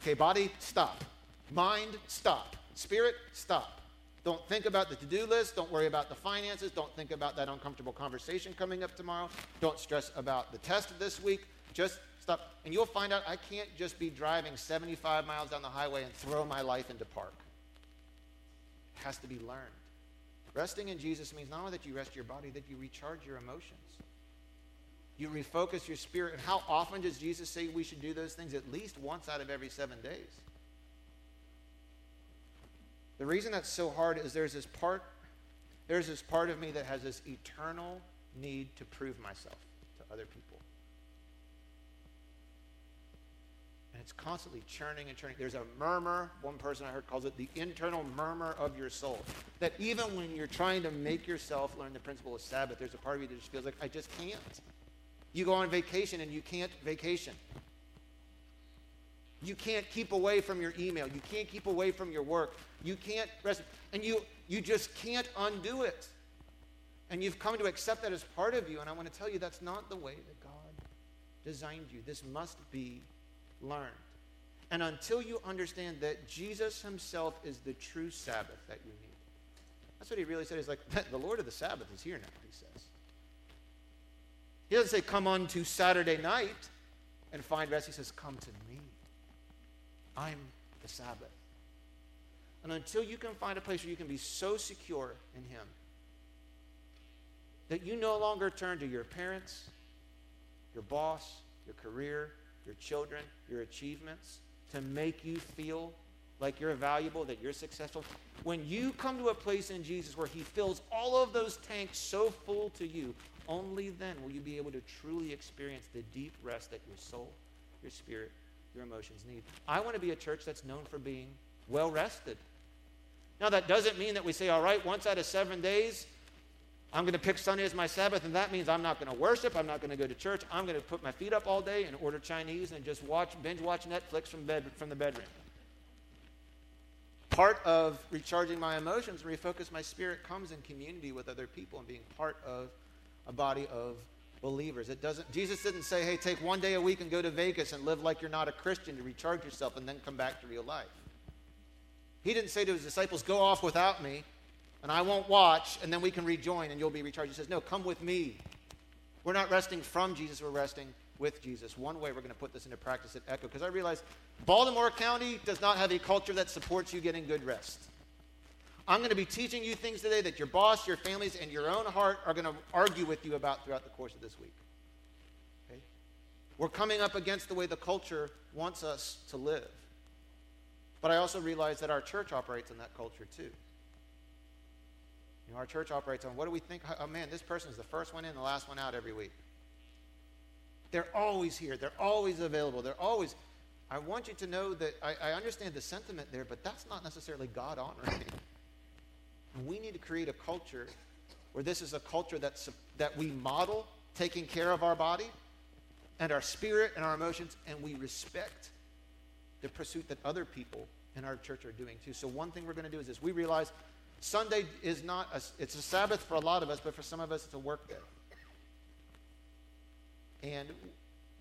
Okay, body, stop. Mind, stop. Spirit, stop. Don't think about the to do list. Don't worry about the finances. Don't think about that uncomfortable conversation coming up tomorrow. Don't stress about the test this week. Just stop. And you'll find out I can't just be driving 75 miles down the highway and throw my life into park. It has to be learned. Resting in Jesus means not only that you rest your body, that you recharge your emotions. You refocus your spirit. And how often does Jesus say we should do those things? At least once out of every seven days. The reason that's so hard is there's this part, there's this part of me that has this eternal need to prove myself to other people. And it's constantly churning and churning. There's a murmur, one person I heard calls it the internal murmur of your soul. That even when you're trying to make yourself learn the principle of Sabbath, there's a part of you that just feels like, I just can't. You go on vacation and you can't vacation. You can't keep away from your email. You can't keep away from your work. You can't rest. And you, you just can't undo it. And you've come to accept that as part of you. And I want to tell you that's not the way that God designed you. This must be learned. And until you understand that Jesus himself is the true Sabbath that you need. That's what he really said. He's like, the Lord of the Sabbath is here now, he says. He doesn't say, come on to Saturday night and find rest. He says, come to me. I'm the Sabbath. And until you can find a place where you can be so secure in Him that you no longer turn to your parents, your boss, your career, your children, your achievements to make you feel like you're valuable, that you're successful. When you come to a place in Jesus where He fills all of those tanks so full to you, only then will you be able to truly experience the deep rest that your soul, your spirit, your emotions need. I want to be a church that's known for being well rested. Now, that doesn't mean that we say, all right, once out of seven days, I'm going to pick Sunday as my Sabbath, and that means I'm not going to worship. I'm not going to go to church. I'm going to put my feet up all day and order Chinese and just watch, binge watch Netflix from, bed, from the bedroom. Part of recharging my emotions, and refocus my spirit, comes in community with other people and being part of a body of believers. It doesn't Jesus didn't say, "Hey, take one day a week and go to Vegas and live like you're not a Christian to recharge yourself and then come back to real life." He didn't say to his disciples, "Go off without me, and I won't watch, and then we can rejoin and you'll be recharged." He says, "No, come with me." We're not resting from Jesus, we're resting with Jesus. One way we're going to put this into practice at Echo because I realize Baltimore County does not have a culture that supports you getting good rest. I'm going to be teaching you things today that your boss, your families, and your own heart are going to argue with you about throughout the course of this week. Okay? We're coming up against the way the culture wants us to live. But I also realize that our church operates in that culture too. You know, our church operates on what do we think? Oh man, this person is the first one in, the last one out every week. They're always here. They're always available. They're always. I want you to know that I, I understand the sentiment there, but that's not necessarily God honoring. we need to create a culture where this is a culture that's, that we model taking care of our body and our spirit and our emotions, and we respect the pursuit that other people in our church are doing too. So one thing we're going to do is this: we realize Sunday is not a, it's a Sabbath for a lot of us, but for some of us it's a work day. And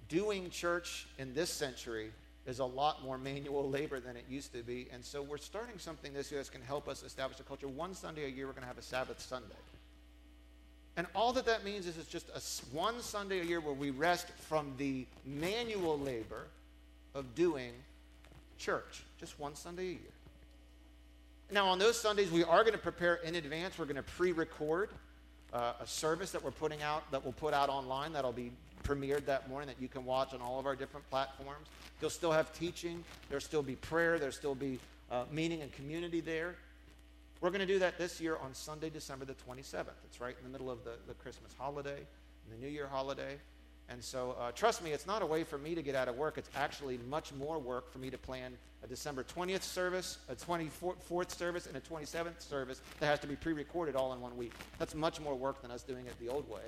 doing church in this century is a lot more manual labor than it used to be. And so we're starting something this year that's going to help us establish a culture. One Sunday a year, we're going to have a Sabbath Sunday. And all that that means is it's just a, one Sunday a year where we rest from the manual labor of doing church. Just one Sunday a year. Now, on those Sundays, we are going to prepare in advance. We're going to pre record uh, a service that we're putting out, that we'll put out online, that'll be premiered that morning that you can watch on all of our different platforms. You'll still have teaching, there'll still be prayer, there'll still be uh, meeting and community there. We're going to do that this year on Sunday, December the 27th. It's right in the middle of the, the Christmas holiday and the New Year holiday. And so, uh, trust me, it's not a way for me to get out of work. It's actually much more work for me to plan a December 20th service, a 24th service, and a 27th service that has to be pre recorded all in one week. That's much more work than us doing it the old way.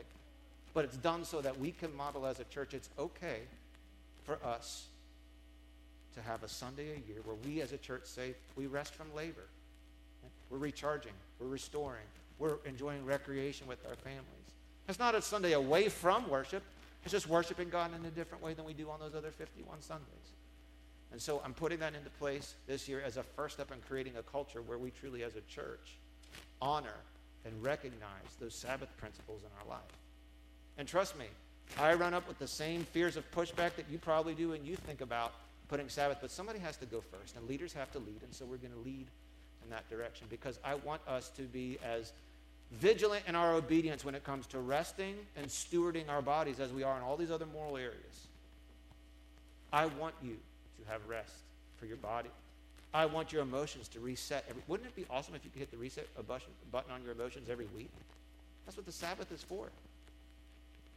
But it's done so that we can model as a church it's okay for us to have a Sunday a year where we as a church say we rest from labor. We're recharging, we're restoring, we're enjoying recreation with our families. It's not a Sunday away from worship. It's just worshiping God in a different way than we do on those other 51 Sundays. And so I'm putting that into place this year as a first step in creating a culture where we truly, as a church, honor and recognize those Sabbath principles in our life. And trust me, I run up with the same fears of pushback that you probably do and you think about putting Sabbath, but somebody has to go first, and leaders have to lead, and so we're going to lead in that direction because I want us to be as vigilant in our obedience when it comes to resting and stewarding our bodies as we are in all these other moral areas. I want you to have rest for your body. I want your emotions to reset. Every, wouldn't it be awesome if you could hit the reset button on your emotions every week? That's what the Sabbath is for.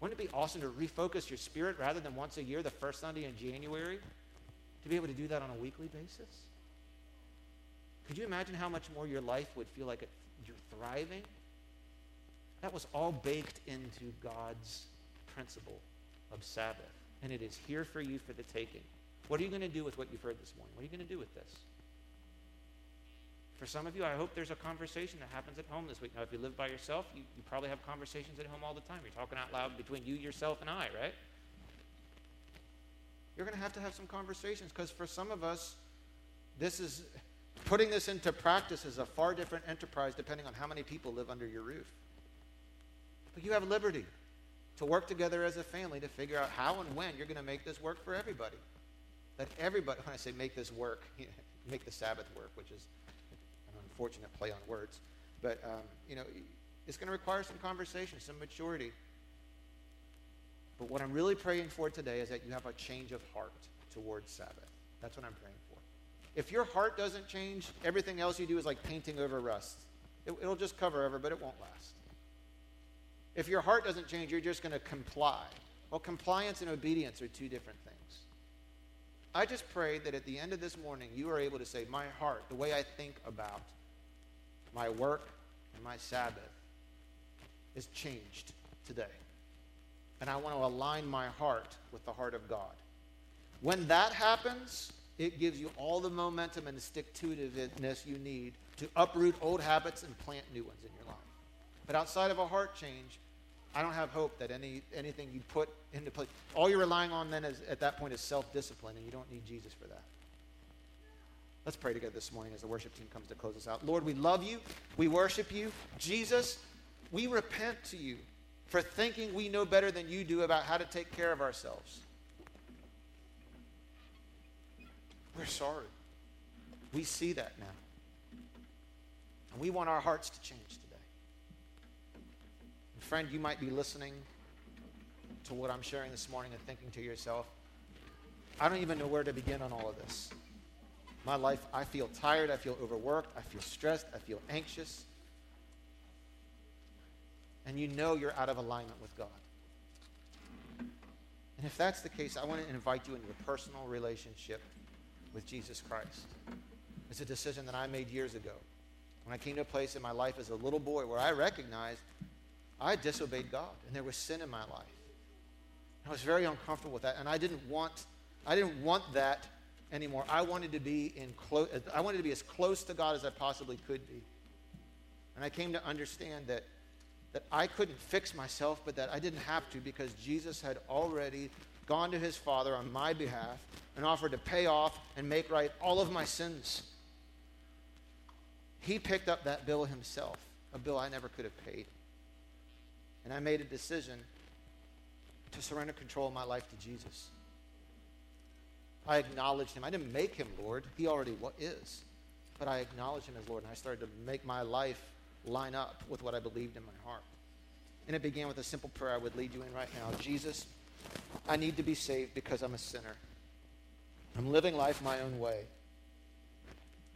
Wouldn't it be awesome to refocus your spirit rather than once a year, the first Sunday in January, to be able to do that on a weekly basis? Could you imagine how much more your life would feel like it, you're thriving? That was all baked into God's principle of Sabbath. And it is here for you for the taking. What are you going to do with what you've heard this morning? What are you going to do with this? For some of you, I hope there's a conversation that happens at home this week. Now, if you live by yourself, you, you probably have conversations at home all the time. You're talking out loud between you, yourself, and I, right? You're going to have to have some conversations because for some of us, this is putting this into practice is a far different enterprise depending on how many people live under your roof. But you have liberty to work together as a family to figure out how and when you're going to make this work for everybody. That everybody, when I say make this work, make the Sabbath work, which is unfortunate play on words. But, um, you know, it's going to require some conversation, some maturity. But what I'm really praying for today is that you have a change of heart towards Sabbath. That's what I'm praying for. If your heart doesn't change, everything else you do is like painting over rust. It, will just cover over, but it won't last. If your heart doesn't change, you're just going to comply. Well, compliance and obedience are two different things. I just pray that at the end of this morning, you are able to say, My heart, the way I think about my work and my Sabbath, is changed today. And I want to align my heart with the heart of God. When that happens, it gives you all the momentum and the stick to itiveness you need to uproot old habits and plant new ones in your life. But outside of a heart change, I don't have hope that any, anything you put into place, all you're relying on then is, at that point is self discipline, and you don't need Jesus for that. Let's pray together this morning as the worship team comes to close us out. Lord, we love you. We worship you. Jesus, we repent to you for thinking we know better than you do about how to take care of ourselves. We're sorry. We see that now. And we want our hearts to change today. And friend, you might be listening to what I'm sharing this morning and thinking to yourself, I don't even know where to begin on all of this. My life, I feel tired, I feel overworked, I feel stressed, I feel anxious. And you know you're out of alignment with God. And if that's the case, I want to invite you into a personal relationship with Jesus Christ. It's a decision that I made years ago when I came to a place in my life as a little boy where I recognized I disobeyed God and there was sin in my life. I was very uncomfortable with that, and I didn't want, I didn't want that anymore. I wanted to be in close, I wanted to be as close to God as I possibly could be. And I came to understand that, that I couldn't fix myself, but that I didn't have to because Jesus had already gone to his Father on my behalf and offered to pay off and make right all of my sins. He picked up that bill himself, a bill I never could have paid. And I made a decision to surrender control of my life to Jesus. I acknowledged him. I didn't make him Lord, he already is. But I acknowledged him as Lord, and I started to make my life line up with what I believed in my heart. And it began with a simple prayer I would lead you in right now Jesus, I need to be saved because I'm a sinner. I'm living life my own way.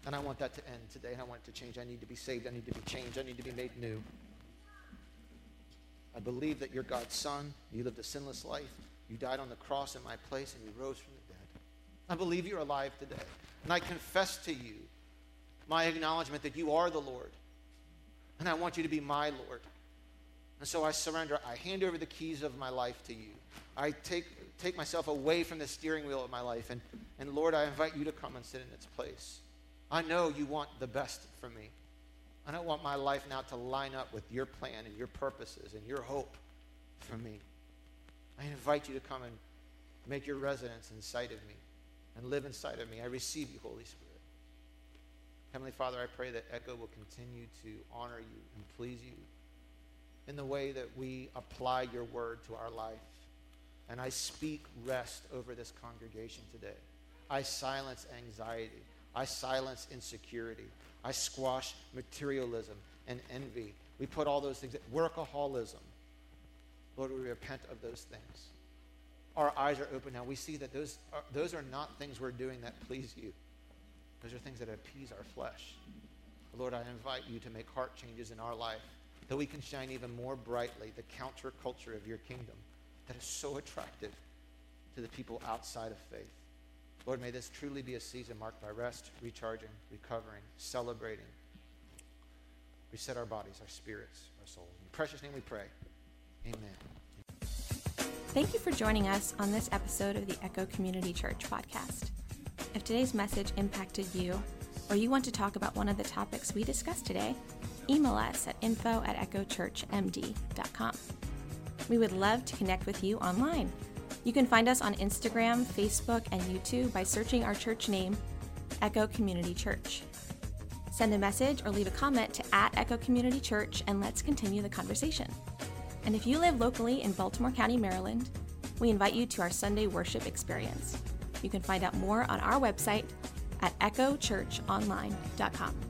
And I want that to end today, I want it to change. I need to be saved. I need to be changed. I need to be made new. I believe that you're God's son. You lived a sinless life. You died on the cross in my place, and you rose from. I believe you're alive today. And I confess to you my acknowledgement that you are the Lord. And I want you to be my Lord. And so I surrender. I hand over the keys of my life to you. I take, take myself away from the steering wheel of my life. And, and Lord, I invite you to come and sit in its place. I know you want the best for me. I don't want my life now to line up with your plan and your purposes and your hope for me. I invite you to come and make your residence inside of me and live inside of me. I receive you, Holy Spirit. Heavenly Father, I pray that Echo will continue to honor you and please you in the way that we apply your word to our life. And I speak rest over this congregation today. I silence anxiety. I silence insecurity. I squash materialism and envy. We put all those things, workaholism. Lord, we repent of those things. Our eyes are open now. We see that those are, those are not things we're doing that please you. Those are things that appease our flesh. Lord, I invite you to make heart changes in our life that we can shine even more brightly the counterculture of your kingdom that is so attractive to the people outside of faith. Lord, may this truly be a season marked by rest, recharging, recovering, celebrating. Reset our bodies, our spirits, our souls. In precious name we pray. Amen. Thank you for joining us on this episode of the Echo Community Church podcast. If today's message impacted you, or you want to talk about one of the topics we discussed today, email us at info at echochurchmd.com. We would love to connect with you online. You can find us on Instagram, Facebook, and YouTube by searching our church name, Echo Community Church. Send a message or leave a comment to at Echo Community Church and let's continue the conversation. And if you live locally in Baltimore County, Maryland, we invite you to our Sunday worship experience. You can find out more on our website at echochurchonline.com.